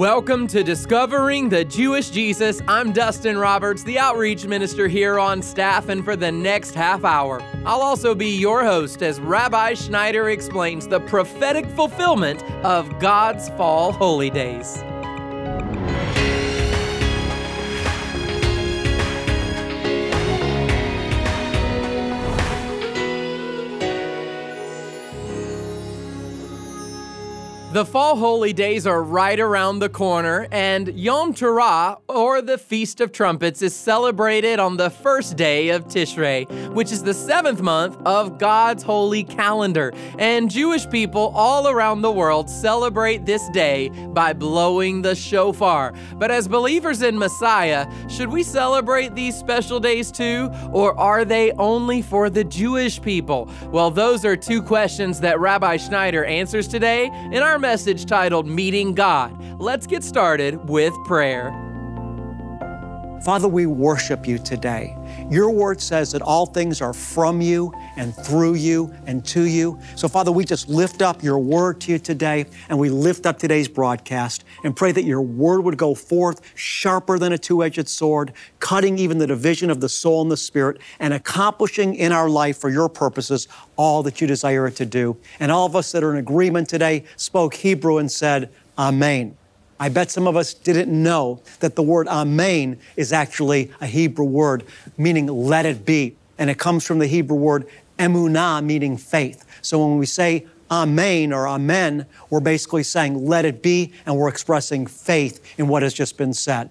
Welcome to Discovering the Jewish Jesus. I'm Dustin Roberts, the outreach minister here on staff, and for the next half hour, I'll also be your host as Rabbi Schneider explains the prophetic fulfillment of God's fall holy days. The fall holy days are right around the corner, and Yom Teruah, or the Feast of Trumpets, is celebrated on the first day of Tishrei, which is the seventh month of God's holy calendar. And Jewish people all around the world celebrate this day by blowing the shofar. But as believers in Messiah, should we celebrate these special days too, or are they only for the Jewish people? Well, those are two questions that Rabbi Schneider answers today in our message titled Meeting God. Let's get started with prayer. Father, we worship you today. Your word says that all things are from you and through you and to you. So, Father, we just lift up your word to you today and we lift up today's broadcast and pray that your word would go forth sharper than a two edged sword, cutting even the division of the soul and the spirit, and accomplishing in our life for your purposes all that you desire it to do. And all of us that are in agreement today spoke Hebrew and said, Amen. I bet some of us didn't know that the word amen is actually a Hebrew word meaning let it be. And it comes from the Hebrew word emunah, meaning faith. So when we say amen or amen, we're basically saying let it be, and we're expressing faith in what has just been said.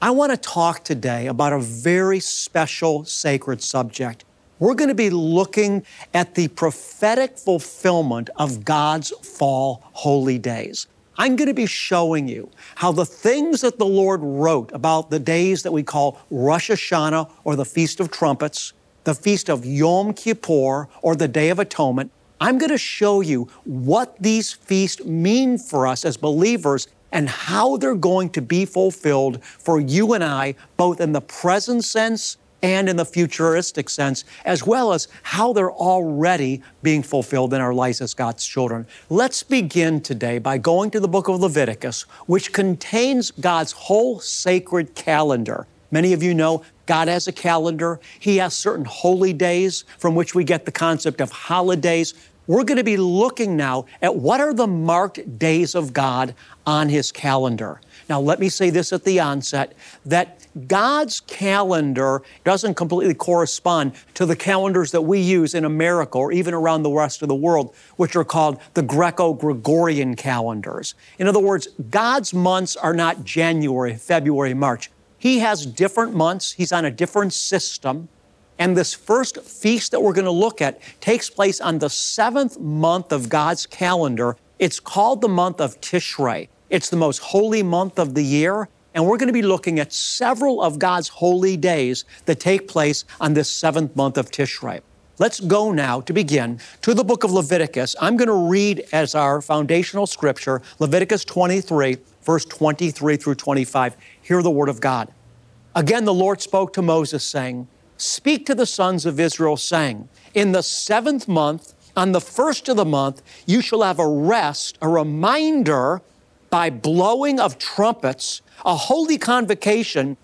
I want to talk today about a very special sacred subject. We're going to be looking at the prophetic fulfillment of God's fall holy days. I'm going to be showing you how the things that the Lord wrote about the days that we call Rosh Hashanah or the Feast of Trumpets, the Feast of Yom Kippur or the Day of Atonement, I'm going to show you what these feasts mean for us as believers and how they're going to be fulfilled for you and I, both in the present sense and in the futuristic sense, as well as how they're already being fulfilled in our lives as God's children. Let's begin today by going to the book of Leviticus, which contains God's whole sacred calendar. Many of you know God has a calendar. He has certain holy days from which we get the concept of holidays. We're going to be looking now at what are the marked days of God on His calendar. Now, let me say this at the onset that God's calendar doesn't completely correspond to the calendars that we use in America or even around the rest of the world, which are called the Greco Gregorian calendars. In other words, God's months are not January, February, March. He has different months, He's on a different system. And this first feast that we're going to look at takes place on the seventh month of God's calendar. It's called the month of Tishrei. It's the most holy month of the year, and we're going to be looking at several of God's holy days that take place on this seventh month of Tishrei. Let's go now to begin to the book of Leviticus. I'm going to read as our foundational scripture Leviticus 23, verse 23 through 25. Hear the word of God. Again, the Lord spoke to Moses, saying, Speak to the sons of Israel, saying, In the seventh month, on the first of the month, you shall have a rest, a reminder by blowing of trumpets, a holy convocation.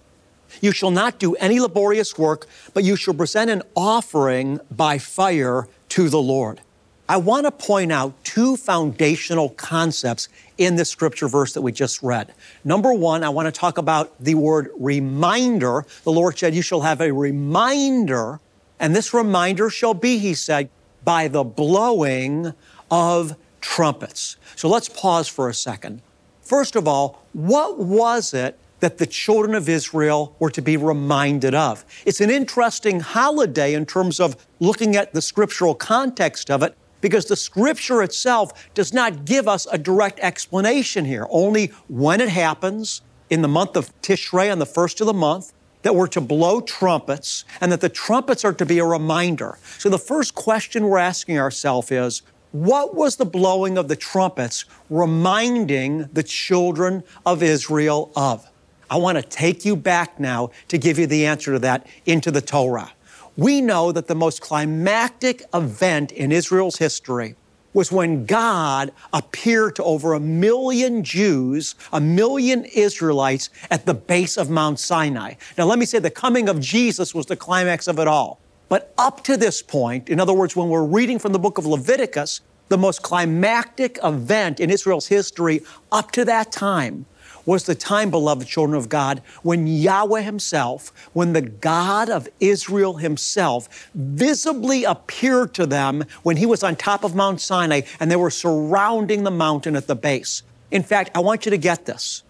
You shall not do any laborious work, but you shall present an offering by fire to the Lord. I want to point out two foundational concepts in this scripture verse that we just read. Number one, I want to talk about the word reminder. The Lord said, You shall have a reminder, and this reminder shall be, he said, by the blowing of trumpets. So let's pause for a second. First of all, what was it that the children of Israel were to be reminded of? It's an interesting holiday in terms of looking at the scriptural context of it because the scripture itself does not give us a direct explanation here, only when it happens in the month of Tishrei on the first of the month that we're to blow trumpets and that the trumpets are to be a reminder. So the first question we're asking ourselves is what was the blowing of the trumpets reminding the children of Israel of? I want to take you back now to give you the answer to that into the Torah. We know that the most climactic event in Israel's history was when God appeared to over a million Jews, a million Israelites at the base of Mount Sinai. Now, let me say the coming of Jesus was the climax of it all. But up to this point, in other words, when we're reading from the book of Leviticus, the most climactic event in Israel's history up to that time was the time, beloved children of God, when Yahweh Himself, when the God of Israel Himself visibly appeared to them when He was on top of Mount Sinai and they were surrounding the mountain at the base. In fact, I want you to get this.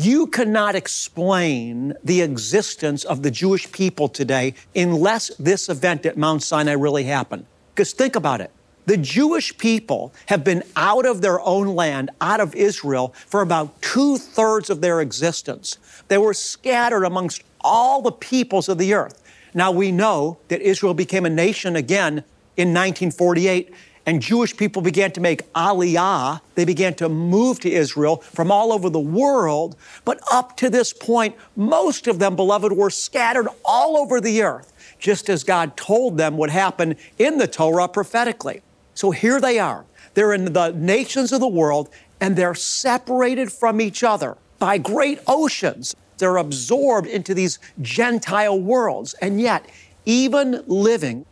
You cannot explain the existence of the Jewish people today unless this event at Mount Sinai really happened. Because think about it. The Jewish people have been out of their own land, out of Israel, for about two thirds of their existence. They were scattered amongst all the peoples of the earth. Now we know that Israel became a nation again in 1948, and Jewish people began to make aliyah. They began to move to Israel from all over the world. But up to this point, most of them, beloved, were scattered all over the earth, just as God told them would happen in the Torah prophetically. So here they are. They're in the nations of the world and they're separated from each other by great oceans. They're absorbed into these Gentile worlds. And yet, even living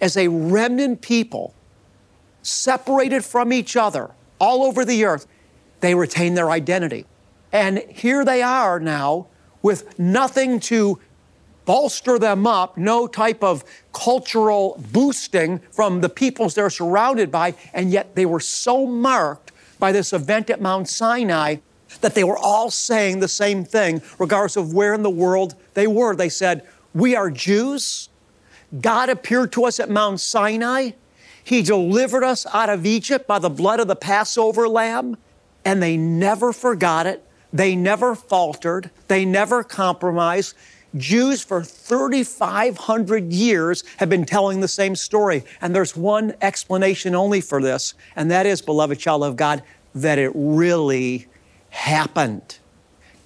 as a remnant people, separated from each other all over the earth, they retain their identity. And here they are now with nothing to bolster them up, no type of cultural boosting from the peoples they're surrounded by, and yet they were so marked by this event at Mount Sinai that they were all saying the same thing, regardless of where in the world they were. They said, We are Jews. God appeared to us at Mount Sinai. He delivered us out of Egypt by the blood of the Passover lamb, and they never forgot it. They never faltered. They never compromised. Jews for 3,500 years have been telling the same story. And there's one explanation only for this, and that is, beloved child of God, that it really happened.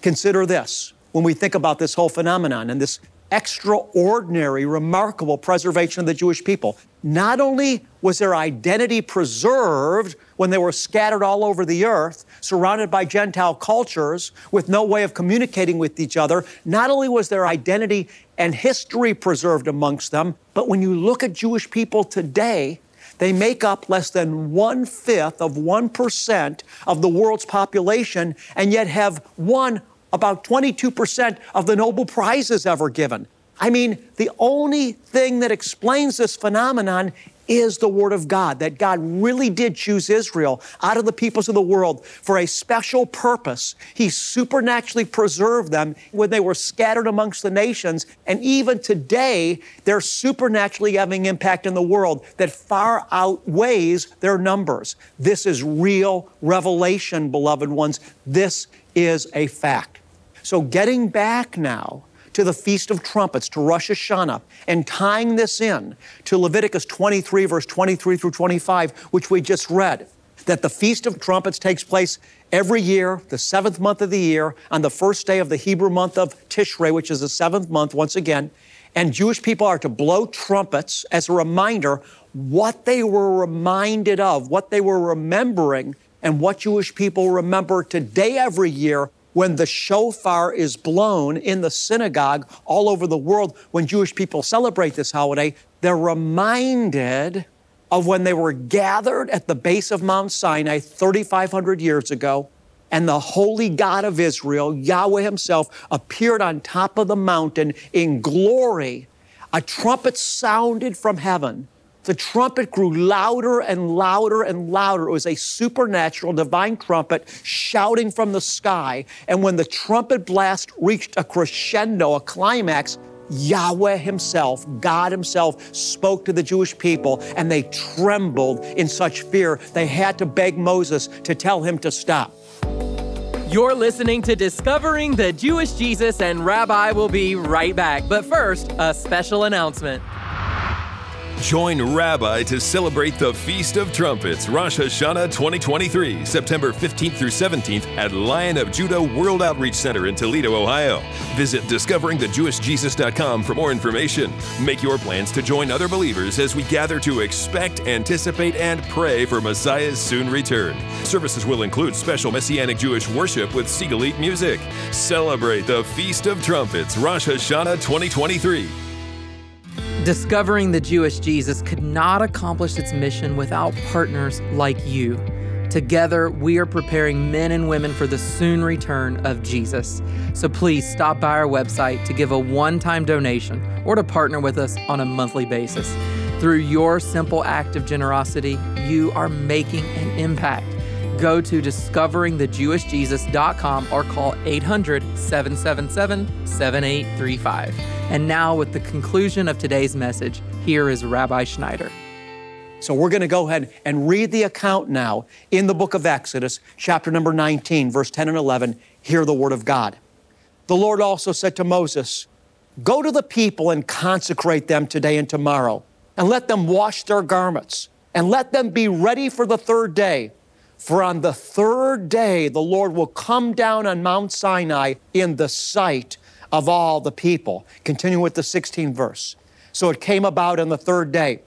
Consider this when we think about this whole phenomenon and this extraordinary, remarkable preservation of the Jewish people. Not only was their identity preserved when they were scattered all over the earth, surrounded by Gentile cultures with no way of communicating with each other, not only was their identity and history preserved amongst them, but when you look at Jewish people today, they make up less than one fifth of 1% of the world's population and yet have won about 22% of the Nobel Prizes ever given. I mean, the only thing that explains this phenomenon is the Word of God, that God really did choose Israel out of the peoples of the world for a special purpose. He supernaturally preserved them when they were scattered amongst the nations. And even today, they're supernaturally having impact in the world that far outweighs their numbers. This is real revelation, beloved ones. This is a fact. So, getting back now to the Feast of Trumpets, to Rosh Hashanah, and tying this in to Leviticus 23, verse 23 through 25, which we just read, that the Feast of Trumpets takes place every year, the seventh month of the year, on the first day of the Hebrew month of Tishrei, which is the seventh month, once again. And Jewish people are to blow trumpets as a reminder what they were reminded of, what they were remembering, and what Jewish people remember today every year when the shofar is blown in the synagogue all over the world, when Jewish people celebrate this holiday, they're reminded of when they were gathered at the base of Mount Sinai 3,500 years ago, and the holy God of Israel, Yahweh Himself, appeared on top of the mountain in glory. A trumpet sounded from heaven the trumpet grew louder and louder and louder. It was a supernatural divine trumpet shouting from the sky. And when the trumpet blast reached a crescendo, a climax, Yahweh Himself, God Himself, spoke to the Jewish people and they trembled in such fear they had to beg Moses to tell him to stop. You're listening to Discovering the Jewish Jesus, and Rabbi will be right back. But first, a special announcement. Join Rabbi to celebrate the Feast of Trumpets, Rosh Hashanah 2023, September 15th through 17th at Lion of Judah World Outreach Center in Toledo, Ohio. Visit discoveringthejewishjesus.com for more information. Make your plans to join other believers as we gather to expect, anticipate, and pray for Messiah's soon return. Services will include special Messianic Jewish worship with Siegelit music. Celebrate the Feast of Trumpets, Rosh Hashanah 2023. Discovering the Jewish Jesus could not accomplish its mission without partners like you. Together, we are preparing men and women for the soon return of Jesus. So please stop by our website to give a one time donation or to partner with us on a monthly basis. Through your simple act of generosity, you are making an impact. Go to discoveringthejewishjesus.com or call 800 777 7835. And now, with the conclusion of today's message, here is Rabbi Schneider. So we're going to go ahead and read the account now in the book of Exodus, chapter number 19, verse 10 and 11. Hear the word of God. The Lord also said to Moses, Go to the people and consecrate them today and tomorrow, and let them wash their garments, and let them be ready for the third day. For on the third day the Lord will come down on Mount Sinai in the sight of all the people. Continue with the 16th verse. So it came about on the third day.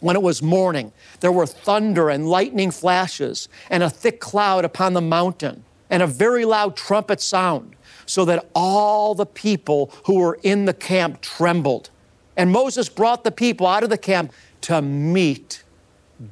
When it was morning, there were thunder and lightning flashes, and a thick cloud upon the mountain, and a very loud trumpet sound, so that all the people who were in the camp trembled. And Moses brought the people out of the camp to meet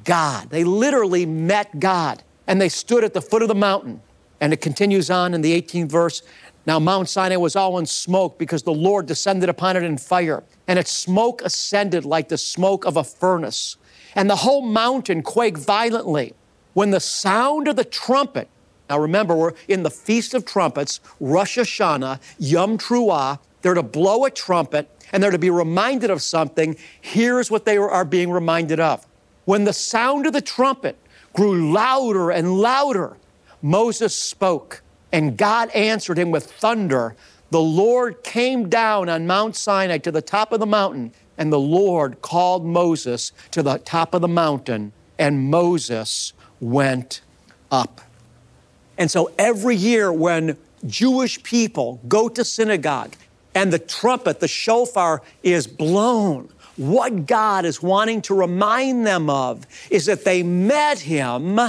God. They literally met God, and they stood at the foot of the mountain. And it continues on in the 18th verse. Now, Mount Sinai was all in smoke because the Lord descended upon it in fire, and its smoke ascended like the smoke of a furnace. And the whole mountain quaked violently when the sound of the trumpet. Now, remember, we're in the Feast of Trumpets, Rosh Hashanah, Yom Truah. They're to blow a trumpet and they're to be reminded of something. Here's what they are being reminded of. When the sound of the trumpet grew louder and louder, Moses spoke and God answered him with thunder. The Lord came down on Mount Sinai to the top of the mountain, and the Lord called Moses to the top of the mountain, and Moses went up. And so every year when Jewish people go to synagogue and the trumpet, the shofar, is blown, what God is wanting to remind them of is that they met Him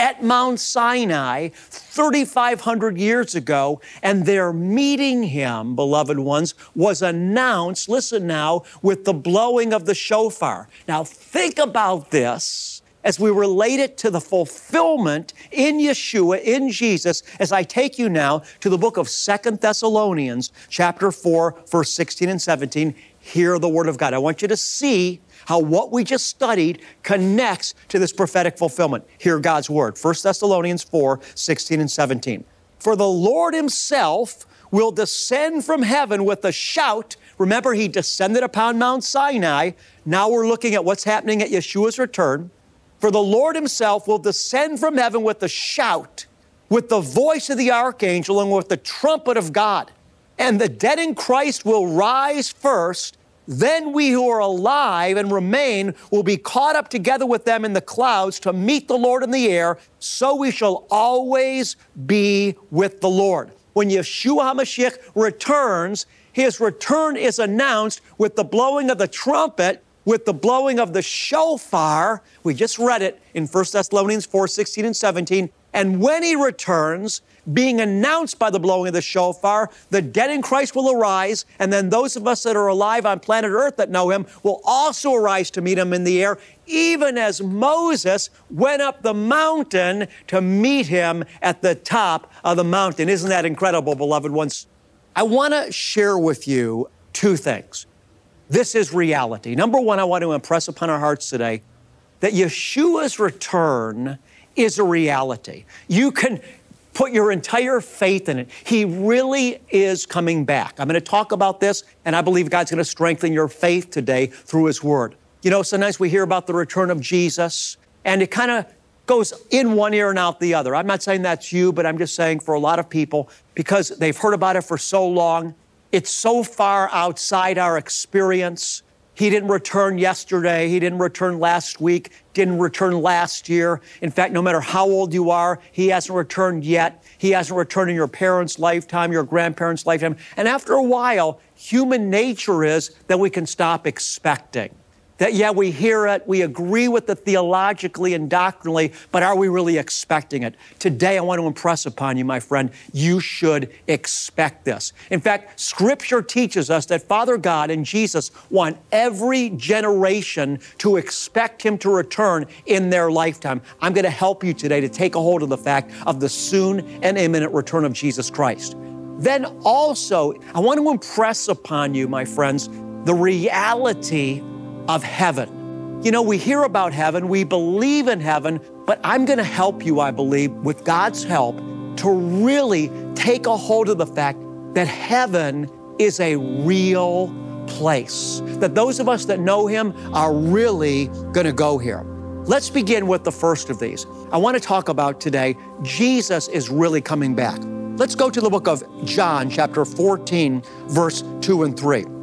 at Mount Sinai 3,500 years ago, and their meeting him, beloved ones, was announced, listen now, with the blowing of the shofar. Now, think about this as we relate it to the fulfillment in Yeshua, in Jesus, as I take you now to the book of Second Thessalonians, chapter 4, verse 16 and 17. Hear the word of God. I want you to see how what we just studied connects to this prophetic fulfillment. Hear God's word. 1 Thessalonians 4 16 and 17. For the Lord Himself will descend from heaven with a shout. Remember, He descended upon Mount Sinai. Now we're looking at what's happening at Yeshua's return. For the Lord Himself will descend from heaven with a shout, with the voice of the archangel, and with the trumpet of God. And the dead in Christ will rise first. Then we who are alive and remain will be caught up together with them in the clouds to meet the Lord in the air. So we shall always be with the Lord. When Yeshua HaMashiach returns, his return is announced with the blowing of the trumpet, with the blowing of the shofar. We just read it in 1 Thessalonians 4 16 and 17. And when he returns, being announced by the blowing of the shofar, the dead in Christ will arise, and then those of us that are alive on planet Earth that know him will also arise to meet him in the air, even as Moses went up the mountain to meet him at the top of the mountain. Isn't that incredible, beloved ones? I want to share with you two things. This is reality. Number one, I want to impress upon our hearts today that Yeshua's return is a reality. You can Put your entire faith in it. He really is coming back. I'm going to talk about this, and I believe God's going to strengthen your faith today through His Word. You know, sometimes we hear about the return of Jesus, and it kind of goes in one ear and out the other. I'm not saying that's you, but I'm just saying for a lot of people, because they've heard about it for so long, it's so far outside our experience. He didn't return yesterday. He didn't return last week. Didn't return last year. In fact, no matter how old you are, He hasn't returned yet. He hasn't returned in your parents' lifetime, your grandparents' lifetime. And after a while, human nature is that we can stop expecting. That, yeah, we hear it, we agree with it theologically and doctrinally, but are we really expecting it? Today, I want to impress upon you, my friend, you should expect this. In fact, Scripture teaches us that Father God and Jesus want every generation to expect Him to return in their lifetime. I'm going to help you today to take a hold of the fact of the soon and imminent return of Jesus Christ. Then also, I want to impress upon you, my friends, the reality of heaven. You know, we hear about heaven, we believe in heaven, but I'm going to help you, I believe, with God's help, to really take a hold of the fact that heaven is a real place. That those of us that know Him are really going to go here. Let's begin with the first of these. I want to talk about today Jesus is really coming back. Let's go to the book of John, chapter 14, verse 2 and 3.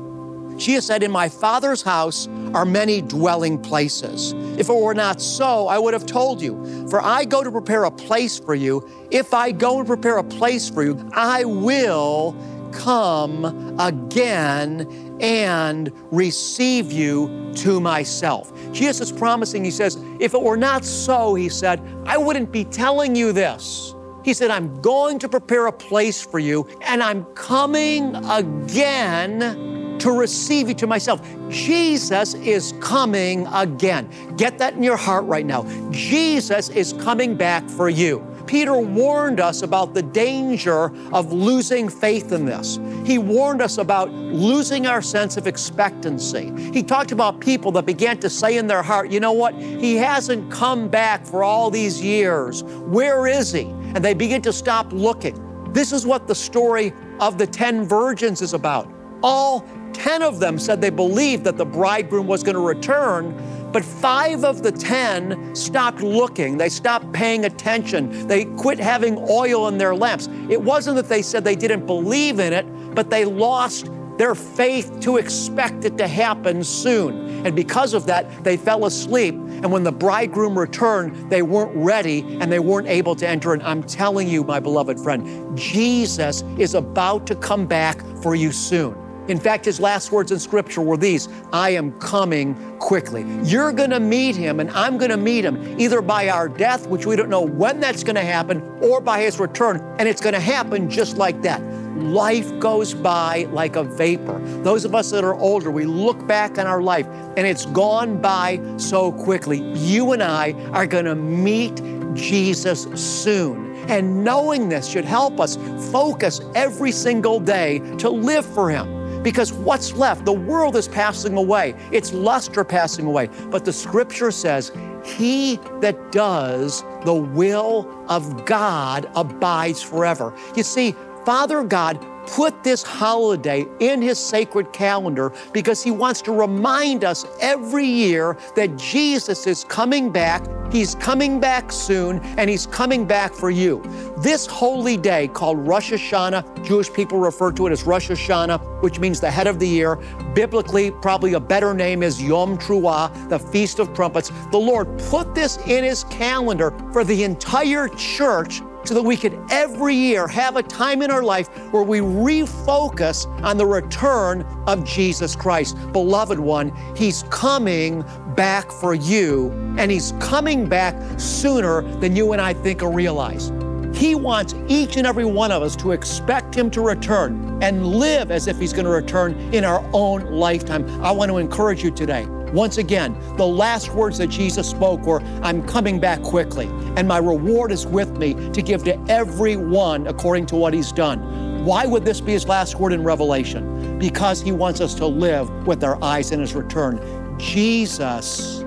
Jesus said, In my Father's house are many dwelling places. If it were not so, I would have told you. For I go to prepare a place for you. If I go and prepare a place for you, I will come again and receive you to myself. Jesus is promising, he says, if it were not so, he said, I wouldn't be telling you this. He said, I'm going to prepare a place for you, and I'm coming again to receive you to myself. Jesus is coming again. Get that in your heart right now. Jesus is coming back for you. Peter warned us about the danger of losing faith in this. He warned us about losing our sense of expectancy. He talked about people that began to say in their heart, you know what? He hasn't come back for all these years. Where is he? And they begin to stop looking. This is what the story of the 10 virgins is about. All 10 of them said they believed that the bridegroom was going to return, but five of the 10 stopped looking. They stopped paying attention. They quit having oil in their lamps. It wasn't that they said they didn't believe in it, but they lost their faith to expect it to happen soon. And because of that, they fell asleep. And when the bridegroom returned, they weren't ready and they weren't able to enter. And I'm telling you, my beloved friend, Jesus is about to come back for you soon. In fact, his last words in Scripture were these I am coming quickly. You're going to meet him, and I'm going to meet him either by our death, which we don't know when that's going to happen, or by his return. And it's going to happen just like that. Life goes by like a vapor. Those of us that are older, we look back on our life and it's gone by so quickly. You and I are going to meet Jesus soon. And knowing this should help us focus every single day to live for Him. Because what's left? The world is passing away, its luster passing away. But the scripture says, He that does the will of God abides forever. You see, Father God put this holiday in His sacred calendar because He wants to remind us every year that Jesus is coming back. He's coming back soon, and He's coming back for you. This holy day called Rosh Hashanah, Jewish people refer to it as Rosh Hashanah, which means the head of the year. Biblically, probably a better name is Yom Truah, the Feast of Trumpets. The Lord put this in His calendar for the entire church so that we could every year have a time in our life where we refocus on the return of Jesus Christ. Beloved one, He's coming back for you, and He's coming back sooner than you and I think or realize. He wants each and every one of us to expect Him to return and live as if He's going to return in our own lifetime. I want to encourage you today. Once again, the last words that Jesus spoke were, I'm coming back quickly, and my reward is with me to give to everyone according to what he's done. Why would this be his last word in Revelation? Because he wants us to live with our eyes in his return. Jesus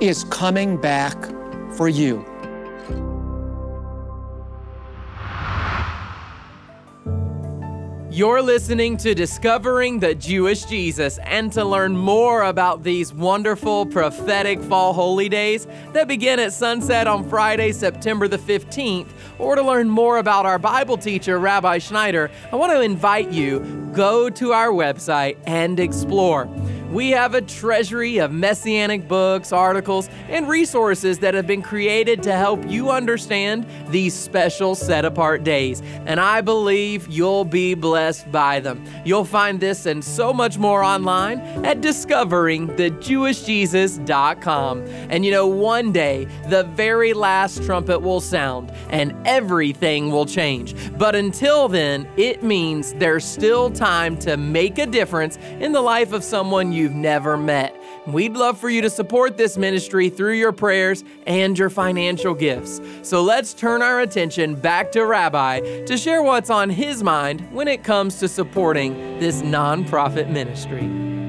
is coming back for you. You're listening to Discovering the Jewish Jesus, and to learn more about these wonderful prophetic fall holy days that begin at sunset on Friday, September the 15th, or to learn more about our Bible teacher, Rabbi Schneider, I want to invite you go to our website and explore. We have a treasury of messianic books, articles, and resources that have been created to help you understand these special set apart days. And I believe you'll be blessed by them. You'll find this and so much more online at discoveringthejewishjesus.com. And you know, one day the very last trumpet will sound and everything will change. But until then, it means there's still time to make a difference in the life of someone you you've never met. We'd love for you to support this ministry through your prayers and your financial gifts. So let's turn our attention back to Rabbi to share what's on his mind when it comes to supporting this nonprofit ministry.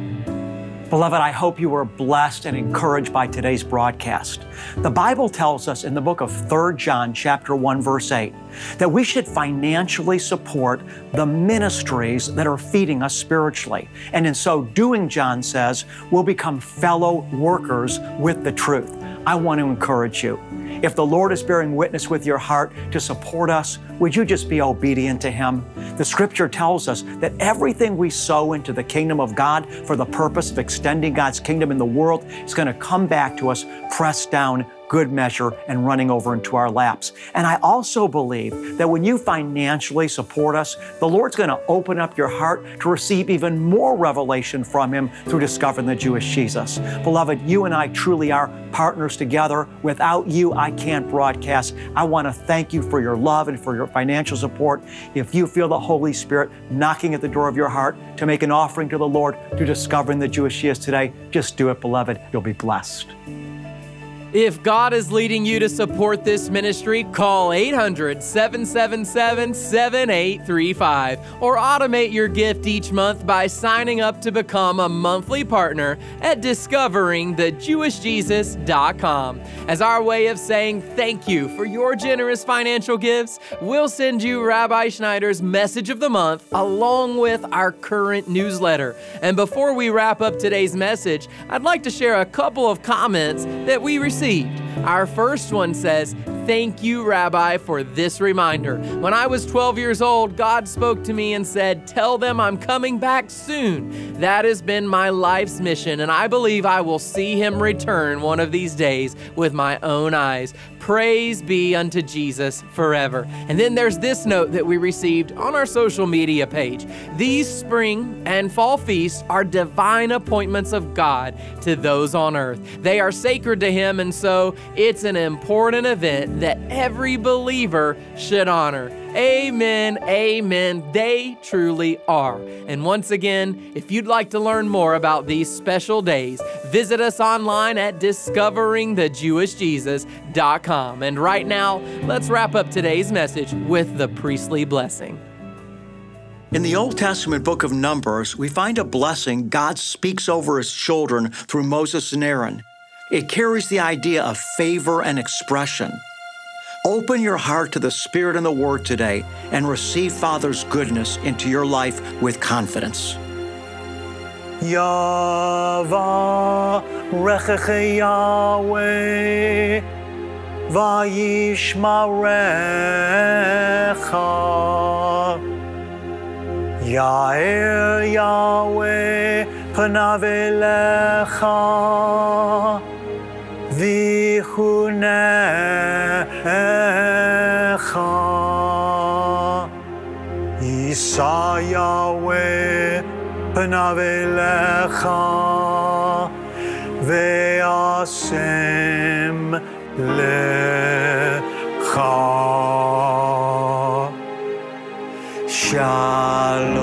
Beloved, I hope you were blessed and encouraged by today's broadcast. The Bible tells us in the book of 3 John chapter 1 verse 8 that we should financially support the ministries that are feeding us spiritually. And in so doing, John says, we'll become fellow workers with the truth. I want to encourage you. If the Lord is bearing witness with your heart to support us, would you just be obedient to Him? The scripture tells us that everything we sow into the kingdom of God for the purpose of extending God's kingdom in the world is going to come back to us pressed down good measure and running over into our laps. And I also believe that when you financially support us, the Lord's going to open up your heart to receive even more revelation from Him through discovering the Jewish Jesus. Beloved, you and I truly are partners together. Without you, I can't broadcast. I want to thank you for your love and for your financial support. If you feel the Holy Spirit knocking at the door of your heart to make an offering to the Lord through discovering the Jewish Jesus today, just do it, beloved. You'll be blessed. If God is leading you to support this ministry, call 800 777 7835 or automate your gift each month by signing up to become a monthly partner at discoveringthejewishjesus.com. As our way of saying thank you for your generous financial gifts, we'll send you Rabbi Schneider's message of the month along with our current newsletter. And before we wrap up today's message, I'd like to share a couple of comments that we received received. Our first one says, Thank you, Rabbi, for this reminder. When I was 12 years old, God spoke to me and said, Tell them I'm coming back soon. That has been my life's mission, and I believe I will see him return one of these days with my own eyes. Praise be unto Jesus forever. And then there's this note that we received on our social media page. These spring and fall feasts are divine appointments of God to those on earth. They are sacred to Him, and so it's an important event that every believer should honor. Amen, amen. They truly are. And once again, if you'd like to learn more about these special days, visit us online at discoveringthejewishjesus.com. And right now, let's wrap up today's message with the priestly blessing. In the Old Testament book of Numbers, we find a blessing God speaks over his children through Moses and Aaron. It carries the idea of favor and expression. Open your heart to the Spirit and the Word today and receive Father's goodness into your life with confidence. Yahweh vayishmarecha Yahweh ויחונך יישא יהוה פניו אליך והשם לך. שלום.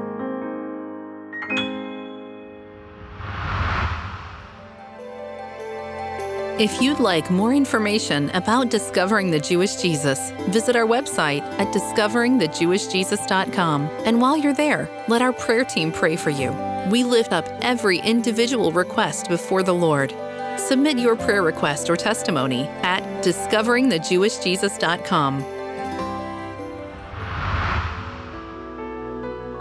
If you'd like more information about discovering the Jewish Jesus, visit our website at discoveringthejewishjesus.com. And while you're there, let our prayer team pray for you. We lift up every individual request before the Lord. Submit your prayer request or testimony at discoveringthejewishjesus.com.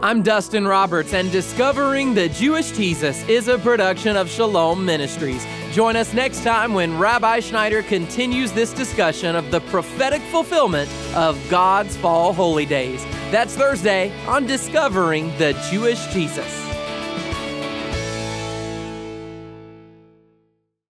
I'm Dustin Roberts, and Discovering the Jewish Jesus is a production of Shalom Ministries. Join us next time when Rabbi Schneider continues this discussion of the prophetic fulfillment of God's fall holy days. That's Thursday on Discovering the Jewish Jesus.